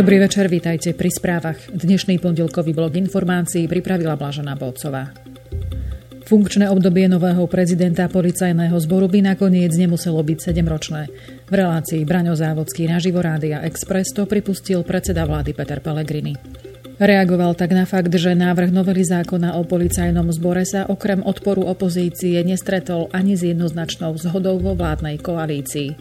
Dobrý večer, vítajte pri správach. Dnešný pondelkový blok informácií pripravila Blažena Bolcová. Funkčné obdobie nového prezidenta policajného zboru by nakoniec nemuselo byť 7-ročné. V relácii Braňo Závodský na Živorádia Express to pripustil predseda vlády Peter Pellegrini. Reagoval tak na fakt, že návrh novely zákona o policajnom zbore sa okrem odporu opozície nestretol ani s jednoznačnou zhodou vo vládnej koalícii.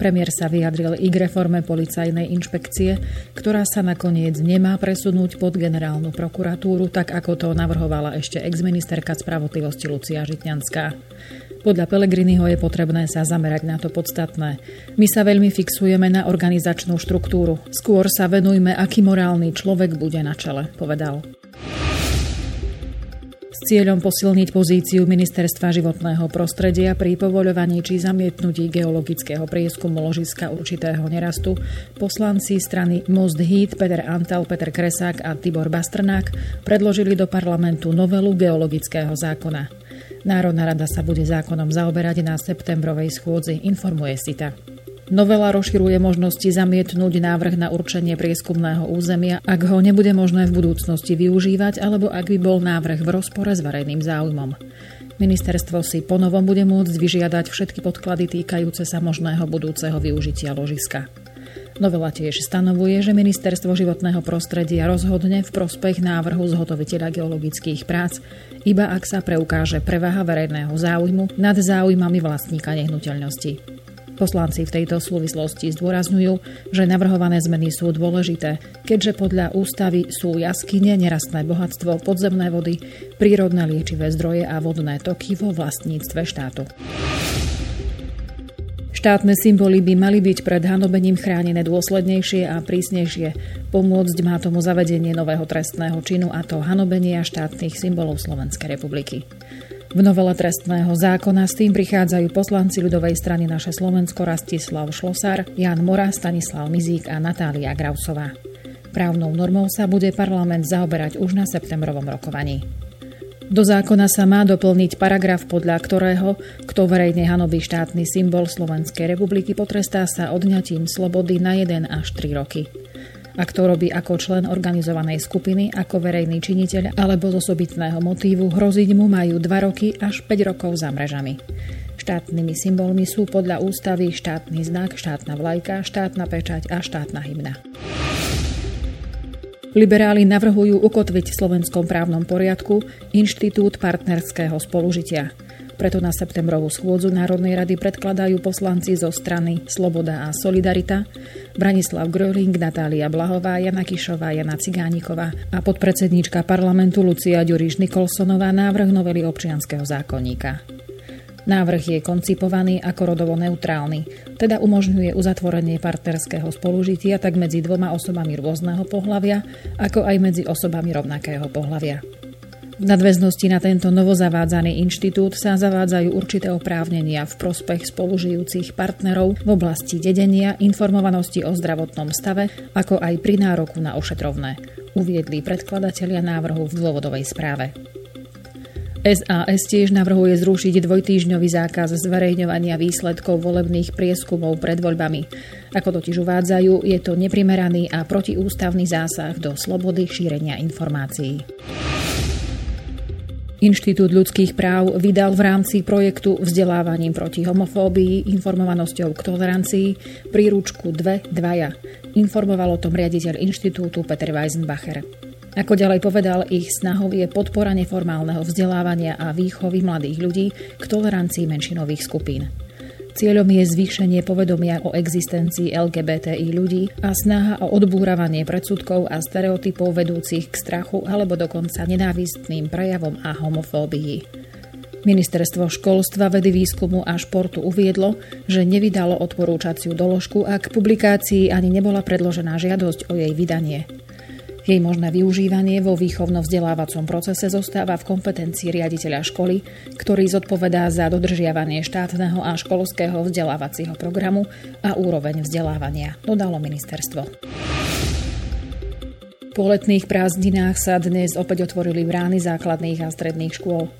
Premiér sa vyjadril i k reforme policajnej inšpekcie, ktorá sa nakoniec nemá presunúť pod generálnu prokuratúru, tak ako to navrhovala ešte exministerka spravodlivosti Lucia Žitňanská. Podľa Pelegriniho je potrebné sa zamerať na to podstatné. My sa veľmi fixujeme na organizačnú štruktúru. Skôr sa venujme, aký morálny človek bude na čele, povedal. Cieľom posilniť pozíciu Ministerstva životného prostredia pri povoľovaní či zamietnutí geologického prieskumu ložiska určitého nerastu poslanci strany Most Heat Peter Antal, Peter Kresák a Tibor Bastrnák predložili do parlamentu novelu geologického zákona. Národná rada sa bude zákonom zaoberať na septembrovej schôdzi, informuje SITA. Novela rozširuje možnosti zamietnúť návrh na určenie prieskumného územia, ak ho nebude možné v budúcnosti využívať alebo ak by bol návrh v rozpore s verejným záujmom. Ministerstvo si ponovom bude môcť vyžiadať všetky podklady týkajúce sa možného budúceho využitia ložiska. Novela tiež stanovuje, že Ministerstvo životného prostredia rozhodne v prospech návrhu zhotoviteľa geologických prác, iba ak sa preukáže prevaha verejného záujmu nad záujmami vlastníka nehnuteľnosti. Poslanci v tejto súvislosti zdôrazňujú, že navrhované zmeny sú dôležité, keďže podľa ústavy sú jaskyne, nerastné bohatstvo, podzemné vody, prírodné liečivé zdroje a vodné toky vo vlastníctve štátu. Štátne symboly by mali byť pred hanobením chránené dôslednejšie a prísnejšie. Pomôcť má tomu zavedenie nového trestného činu a to hanobenia štátnych symbolov Slovenskej republiky. V novele trestného zákona s tým prichádzajú poslanci ľudovej strany Naše Slovensko Rastislav Šlosár, Jan Mora, Stanislav Mizík a Natália Grausová. Právnou normou sa bude parlament zaoberať už na septembrovom rokovaní. Do zákona sa má doplniť paragraf, podľa ktorého, kto verejne hanobí štátny symbol Slovenskej republiky, potrestá sa odňatím slobody na 1 až 3 roky. Ak to robí ako člen organizovanej skupiny, ako verejný činiteľ alebo z osobitného motívu, hroziť mu majú 2 roky až 5 rokov za mrežami. Štátnymi symbolmi sú podľa ústavy štátny znak, štátna vlajka, štátna pečať a štátna hymna. Liberáli navrhujú ukotviť v slovenskom právnom poriadku Inštitút partnerského spolužitia. Preto na septembrovú schôdzu Národnej rady predkladajú poslanci zo strany Sloboda a Solidarita, Branislav Gröling, Natália Blahová, Jana Kišová, Jana Cigániková a podpredsedníčka parlamentu Lucia Ďuriš Nikolsonová návrh novely občianského zákonníka. Návrh je koncipovaný ako rodovo neutrálny, teda umožňuje uzatvorenie partnerského spolužitia tak medzi dvoma osobami rôzneho pohlavia, ako aj medzi osobami rovnakého pohlavia. V nadväznosti na tento novozavádzaný inštitút sa zavádzajú určité oprávnenia v prospech spolužijúcich partnerov v oblasti dedenia, informovanosti o zdravotnom stave, ako aj pri nároku na ošetrovné, uviedli predkladatelia návrhu v dôvodovej správe. SAS tiež navrhuje zrušiť dvojtýždňový zákaz zverejňovania výsledkov volebných prieskumov pred voľbami. Ako totiž uvádzajú, je to neprimeraný a protiústavný zásah do slobody šírenia informácií. Inštitút ľudských práv vydal v rámci projektu Vzdelávaním proti homofóbii, informovanosťou k tolerancii príručku 2 dvaja. Informoval o tom riaditeľ inštitútu Peter Weisenbacher. Ako ďalej povedal, ich snahou je podpora neformálneho vzdelávania a výchovy mladých ľudí k tolerancii menšinových skupín. Cieľom je zvýšenie povedomia o existencii LGBTI ľudí a snaha o odbúravanie predsudkov a stereotypov vedúcich k strachu alebo dokonca nenávistným prejavom a homofóbii. Ministerstvo školstva, vedy, výskumu a športu uviedlo, že nevydalo odporúčaciu doložku a k publikácii ani nebola predložená žiadosť o jej vydanie. Jej možné využívanie vo výchovno-vzdelávacom procese zostáva v kompetencii riaditeľa školy, ktorý zodpovedá za dodržiavanie štátneho a školského vzdelávacieho programu a úroveň vzdelávania, dodalo ministerstvo. Po letných prázdninách sa dnes opäť otvorili brány základných a stredných škôl.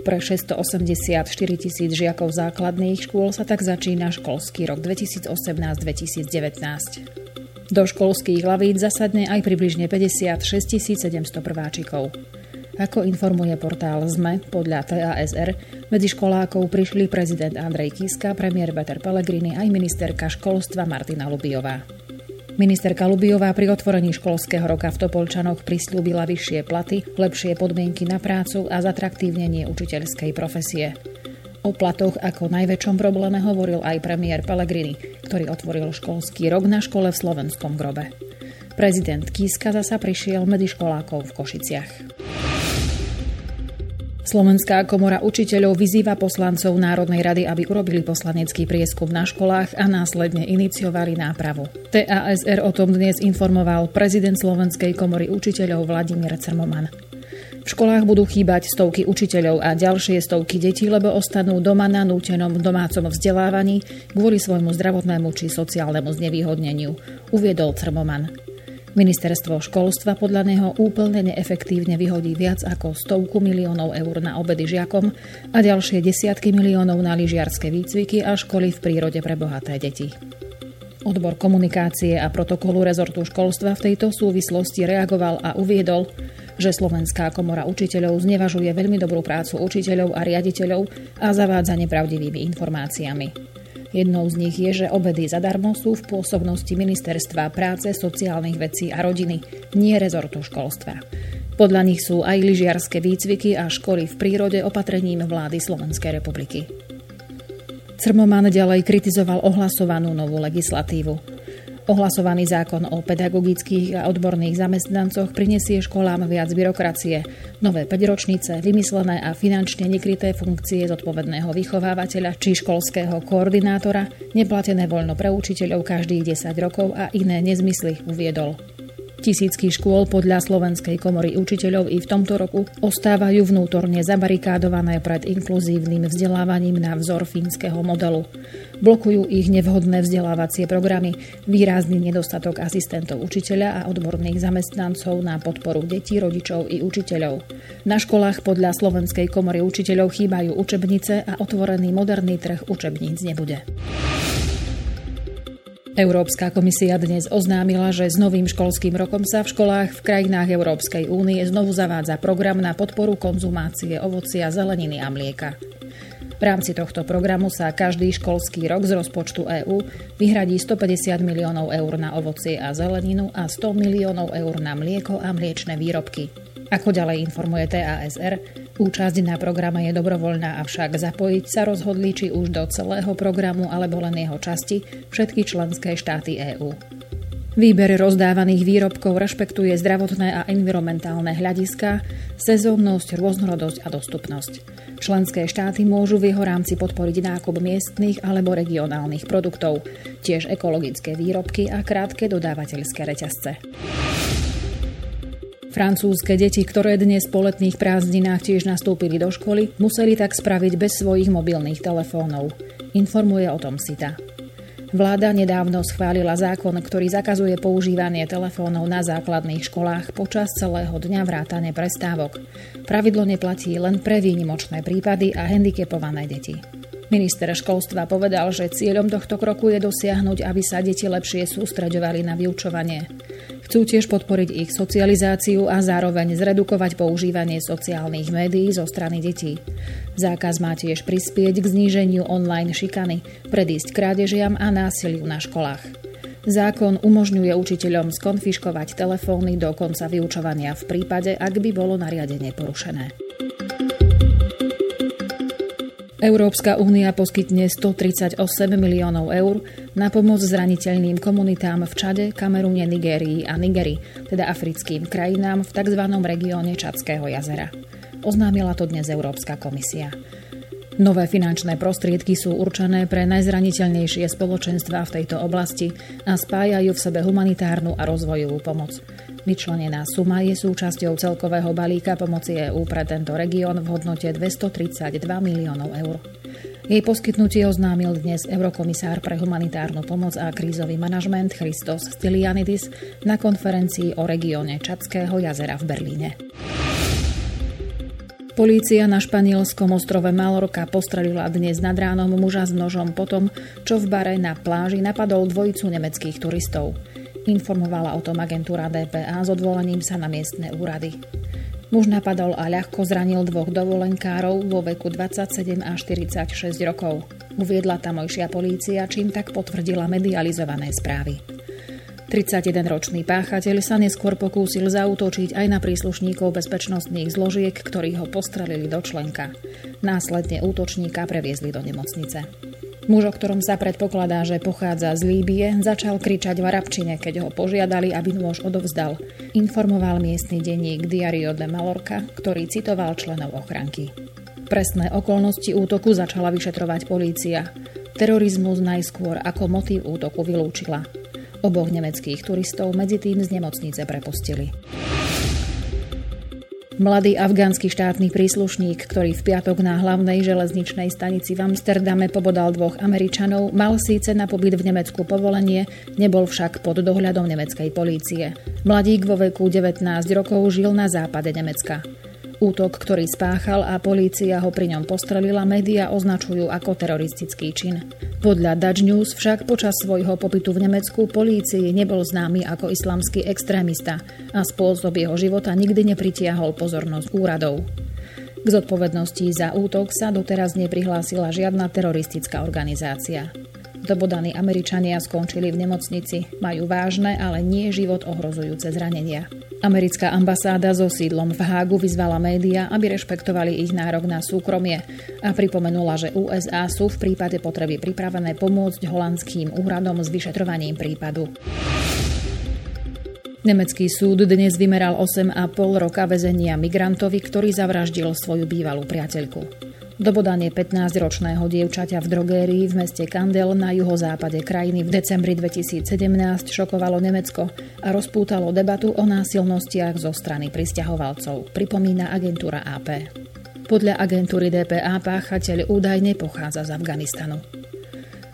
Pre 684 tisíc žiakov základných škôl sa tak začína školský rok 2018-2019. Do školských lavíc zasadne aj približne 56 700 prváčikov. Ako informuje portál ZME, podľa TASR, medzi školákov prišli prezident Andrej Kiska, premiér Peter Pellegrini aj ministerka školstva Martina Lubiová. Ministerka Lubiová pri otvorení školského roka v Topolčanoch prislúbila vyššie platy, lepšie podmienky na prácu a zatraktívnenie učiteľskej profesie. O platoch ako najväčšom probléme hovoril aj premiér Pellegrini, ktorý otvoril školský rok na škole v Slovenskom grobe. Prezident Kiska zasa prišiel medzi školákov v Košiciach. Slovenská komora učiteľov vyzýva poslancov Národnej rady, aby urobili poslanecký prieskum na školách a následne iniciovali nápravu. TASR o tom dnes informoval prezident Slovenskej komory učiteľov Vladimír Cermoman. V školách budú chýbať stovky učiteľov a ďalšie stovky detí, lebo ostanú doma na nútenom domácom vzdelávaní kvôli svojmu zdravotnému či sociálnemu znevýhodneniu, uviedol Crmoman. Ministerstvo školstva podľa neho úplne neefektívne vyhodí viac ako stovku miliónov eur na obedy žiakom a ďalšie desiatky miliónov na lyžiarske výcviky a školy v prírode pre bohaté deti. Odbor komunikácie a protokolu rezortu školstva v tejto súvislosti reagoval a uviedol, že Slovenská komora učiteľov znevažuje veľmi dobrú prácu učiteľov a riaditeľov a zavádza nepravdivými informáciami. Jednou z nich je, že obedy zadarmo sú v pôsobnosti Ministerstva práce, sociálnych vecí a rodiny, nie rezortu školstva. Podľa nich sú aj lyžiarske výcviky a školy v prírode opatrením vlády Slovenskej republiky. Crmoman ďalej kritizoval ohlasovanú novú legislatívu. Ohlasovaný zákon o pedagogických a odborných zamestnancoch prinesie školám viac byrokracie, nové 5-ročnice, vymyslené a finančne nekryté funkcie zodpovedného vychovávateľa či školského koordinátora, neplatené voľno pre učiteľov každých 10 rokov a iné nezmysly, uviedol. Tisícky škôl podľa Slovenskej komory učiteľov i v tomto roku ostávajú vnútorne zabarikádované pred inkluzívnym vzdelávaním na vzor fínskeho modelu. Blokujú ich nevhodné vzdelávacie programy, výrazný nedostatok asistentov učiteľa a odborných zamestnancov na podporu detí, rodičov i učiteľov. Na školách podľa Slovenskej komory učiteľov chýbajú učebnice a otvorený moderný trh učebníc nebude. Európska komisia dnes oznámila, že s novým školským rokom sa v školách v krajinách Európskej únie znovu zavádza program na podporu konzumácie ovocia, zeleniny a mlieka. V rámci tohto programu sa každý školský rok z rozpočtu EÚ vyhradí 150 miliónov eur na ovocie a zeleninu a 100 miliónov eur na mlieko a mliečne výrobky. Ako ďalej informuje TASR, účasť na programe je dobrovoľná, avšak zapojiť sa rozhodli či už do celého programu alebo len jeho časti všetky členské štáty EÚ. Výber rozdávaných výrobkov rešpektuje zdravotné a environmentálne hľadiska, sezónnosť, rôznorodosť a dostupnosť. Členské štáty môžu v jeho rámci podporiť nákup miestnych alebo regionálnych produktov, tiež ekologické výrobky a krátke dodávateľské reťazce. Francúzske deti, ktoré dnes po letných prázdninách tiež nastúpili do školy, museli tak spraviť bez svojich mobilných telefónov. Informuje o tom SITA. Vláda nedávno schválila zákon, ktorý zakazuje používanie telefónov na základných školách počas celého dňa vrátane prestávok. Pravidlo neplatí len pre výnimočné prípady a handicapované deti. Minister školstva povedal, že cieľom tohto kroku je dosiahnuť, aby sa deti lepšie sústreďovali na vyučovanie. Chcú tiež podporiť ich socializáciu a zároveň zredukovať používanie sociálnych médií zo strany detí. Zákaz má tiež prispieť k zníženiu online šikany, predísť krádežiam a násiliu na školách. Zákon umožňuje učiteľom skonfiškovať telefóny do konca vyučovania v prípade, ak by bolo nariadenie porušené. Európska únia poskytne 138 miliónov eur na pomoc zraniteľným komunitám v Čade, Kamerune, Nigérii a Nigeri, teda africkým krajinám v tzv. regióne Čadského jazera. Oznámila to dnes Európska komisia. Nové finančné prostriedky sú určené pre najzraniteľnejšie spoločenstva v tejto oblasti a spájajú v sebe humanitárnu a rozvojovú pomoc. Vyčlenená suma je súčasťou celkového balíka pomoci EÚ pre tento región v hodnote 232 miliónov eur. Jej poskytnutie oznámil dnes eurokomisár pre humanitárnu pomoc a krízový manažment Christos Stylianidis na konferencii o regióne Čadského jazera v Berlíne. Polícia na španielskom ostrove Malorka postrelila dnes nad ránom muža s nožom potom, čo v bare na pláži napadol dvojicu nemeckých turistov. Informovala o tom agentúra DPA s odvolaním sa na miestne úrady. Muž napadol a ľahko zranil dvoch dovolenkárov vo veku 27 a 46 rokov. Uviedla tamojšia polícia, čím tak potvrdila medializované správy. 31-ročný páchateľ sa neskôr pokúsil zautočiť aj na príslušníkov bezpečnostných zložiek, ktorí ho postrelili do členka. Následne útočníka previezli do nemocnice. Muž, o ktorom sa predpokladá, že pochádza z Líbie, začal kričať v arabčine, keď ho požiadali, aby nôž odovzdal. Informoval miestny denník Diario de Malorca, ktorý citoval členov ochranky. Presné okolnosti útoku začala vyšetrovať polícia. Terorizmus najskôr ako motív útoku vylúčila. Oboch nemeckých turistov medzi tým z nemocnice prepustili. Mladý afgánsky štátny príslušník, ktorý v piatok na hlavnej železničnej stanici v Amsterdame pobodal dvoch Američanov, mal síce na pobyt v Nemecku povolenie, nebol však pod dohľadom nemeckej polície. Mladík vo veku 19 rokov žil na západe Nemecka. Útok, ktorý spáchal a polícia ho pri ňom postrelila, média označujú ako teroristický čin. Podľa Dutch News však počas svojho pobytu v Nemecku polícii nebol známy ako islamský extrémista a spôsob jeho života nikdy nepritiahol pozornosť úradov. K zodpovednosti za útok sa doteraz neprihlásila žiadna teroristická organizácia. Dobodaní Američania skončili v nemocnici, majú vážne, ale nie život ohrozujúce zranenia. Americká ambasáda so sídlom v Hágu vyzvala média, aby rešpektovali ich nárok na súkromie a pripomenula, že USA sú v prípade potreby pripravené pomôcť holandským úradom s vyšetrovaním prípadu. Nemecký súd dnes vymeral 8,5 roka väzenia migrantovi, ktorý zavraždil svoju bývalú priateľku. Dobodanie 15-ročného dievčaťa v drogérii v meste Kandel na juhozápade krajiny v decembri 2017 šokovalo Nemecko a rozpútalo debatu o násilnostiach zo strany pristahovalcov, pripomína agentúra AP. Podľa agentúry DPA páchateľ údajne pochádza z Afganistanu.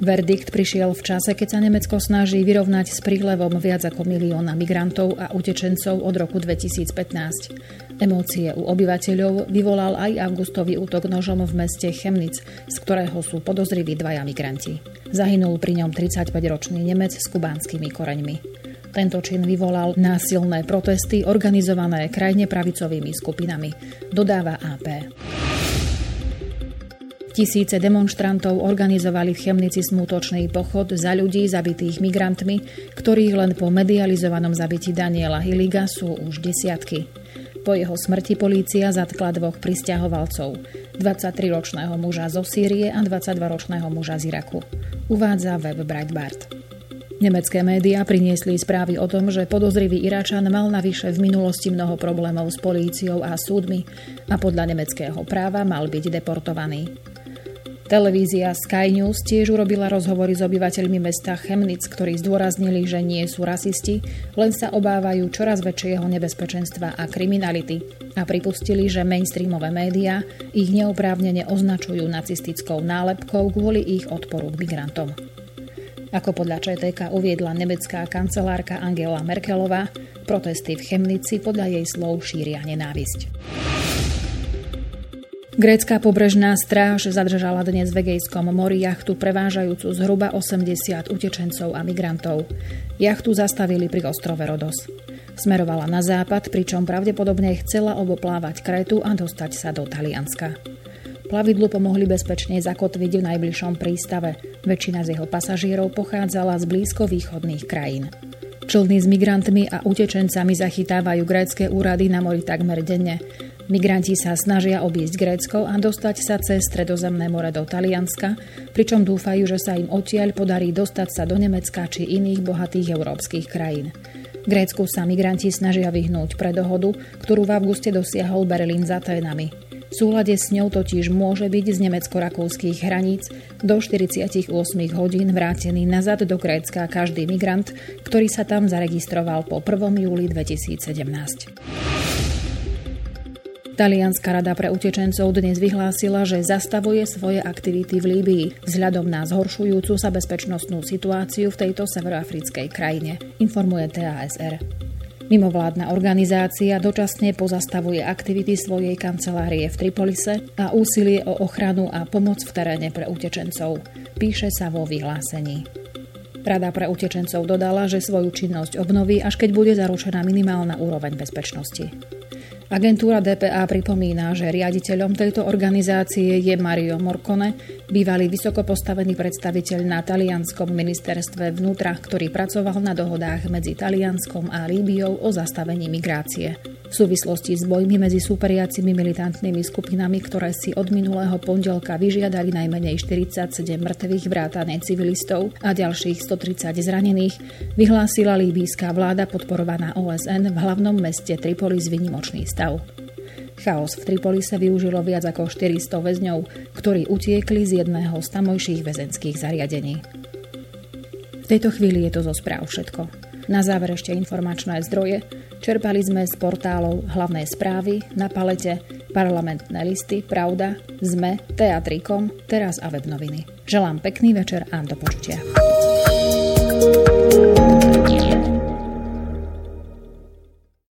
Verdikt prišiel v čase, keď sa Nemecko snaží vyrovnať s prílevom viac ako milióna migrantov a utečencov od roku 2015. Emócie u obyvateľov vyvolal aj augustový útok nožom v meste Chemnitz, z ktorého sú podozriví dvaja migranti. Zahynul pri ňom 35-ročný Nemec s kubánskymi koreňmi. Tento čin vyvolal násilné protesty organizované krajne pravicovými skupinami, dodáva AP. Tisíce demonstrantov organizovali v Chemnici smútočný pochod za ľudí zabitých migrantmi, ktorých len po medializovanom zabití Daniela Hiliga sú už desiatky. Po jeho smrti polícia zatkla dvoch pristahovalcov, 23-ročného muža zo Sýrie a 22-ročného muža z Iraku. Uvádza web Breitbart. Nemecké médiá priniesli správy o tom, že podozrivý Iračan mal navyše v minulosti mnoho problémov s políciou a súdmi a podľa nemeckého práva mal byť deportovaný. Televízia Sky News tiež urobila rozhovory s obyvateľmi mesta Chemnitz, ktorí zdôraznili, že nie sú rasisti, len sa obávajú čoraz väčšieho nebezpečenstva a kriminality a pripustili, že mainstreamové médiá ich neoprávnene označujú nacistickou nálepkou kvôli ich odporu k migrantom. Ako podľa ČTK uviedla nemecká kancelárka Angela Merkelová, protesty v Chemnici podľa jej slov šíria nenávisť. Grécka pobrežná stráž zadržala dnes v Egejskom mori jachtu prevážajúcu zhruba 80 utečencov a migrantov. Jachtu zastavili pri ostrove Rodos. Smerovala na západ, pričom pravdepodobne chcela oboplávať Kretu a dostať sa do Talianska. Plavidlu pomohli bezpečne zakotviť v najbližšom prístave. Väčšina z jeho pasažierov pochádzala z blízko-východných krajín. Člny s migrantmi a utečencami zachytávajú grécké úrady na mori takmer denne. Migranti sa snažia obísť Grécko a dostať sa cez Stredozemné more do Talianska, pričom dúfajú, že sa im odtiaľ podarí dostať sa do Nemecka či iných bohatých európskych krajín. Grécku sa migranti snažia vyhnúť pre dohodu, ktorú v auguste dosiahol Berlín za Aténami. V súlade s ňou totiž môže byť z nemecko-rakúskych hraníc do 48 hodín vrátený nazad do Grécka každý migrant, ktorý sa tam zaregistroval po 1. júli 2017. Talianská rada pre utečencov dnes vyhlásila, že zastavuje svoje aktivity v Líbii vzhľadom na zhoršujúcu sa bezpečnostnú situáciu v tejto severoafrickej krajine, informuje TASR. Mimovládna organizácia dočasne pozastavuje aktivity svojej kancelárie v Tripolise a úsilie o ochranu a pomoc v teréne pre utečencov, píše sa vo vyhlásení. Rada pre utečencov dodala, že svoju činnosť obnoví, až keď bude zaručená minimálna úroveň bezpečnosti. Agentúra DPA pripomína, že riaditeľom tejto organizácie je Mario Morcone, bývalý vysoko postavený predstaviteľ na talianskom ministerstve vnútra, ktorý pracoval na dohodách medzi Talianskom a Líbiou o zastavení migrácie. V súvislosti s bojmi medzi súperiacimi militantnými skupinami, ktoré si od minulého pondelka vyžiadali najmenej 47 mŕtvych vrátane civilistov a ďalších 130 zranených, vyhlásila líbíska vláda podporovaná OSN v hlavnom meste Tripolis vynimočný stav stav. Chaos v Tripoli sa využilo viac ako 400 väzňov, ktorí utiekli z jedného z tamojších väzenských zariadení. V tejto chvíli je to zo správ všetko. Na záver ešte informačné zdroje. Čerpali sme z portálov hlavné správy, na palete, parlamentné listy, Pravda, ZME, Teatrikom, Teraz a web noviny. Želám pekný večer a do počutia.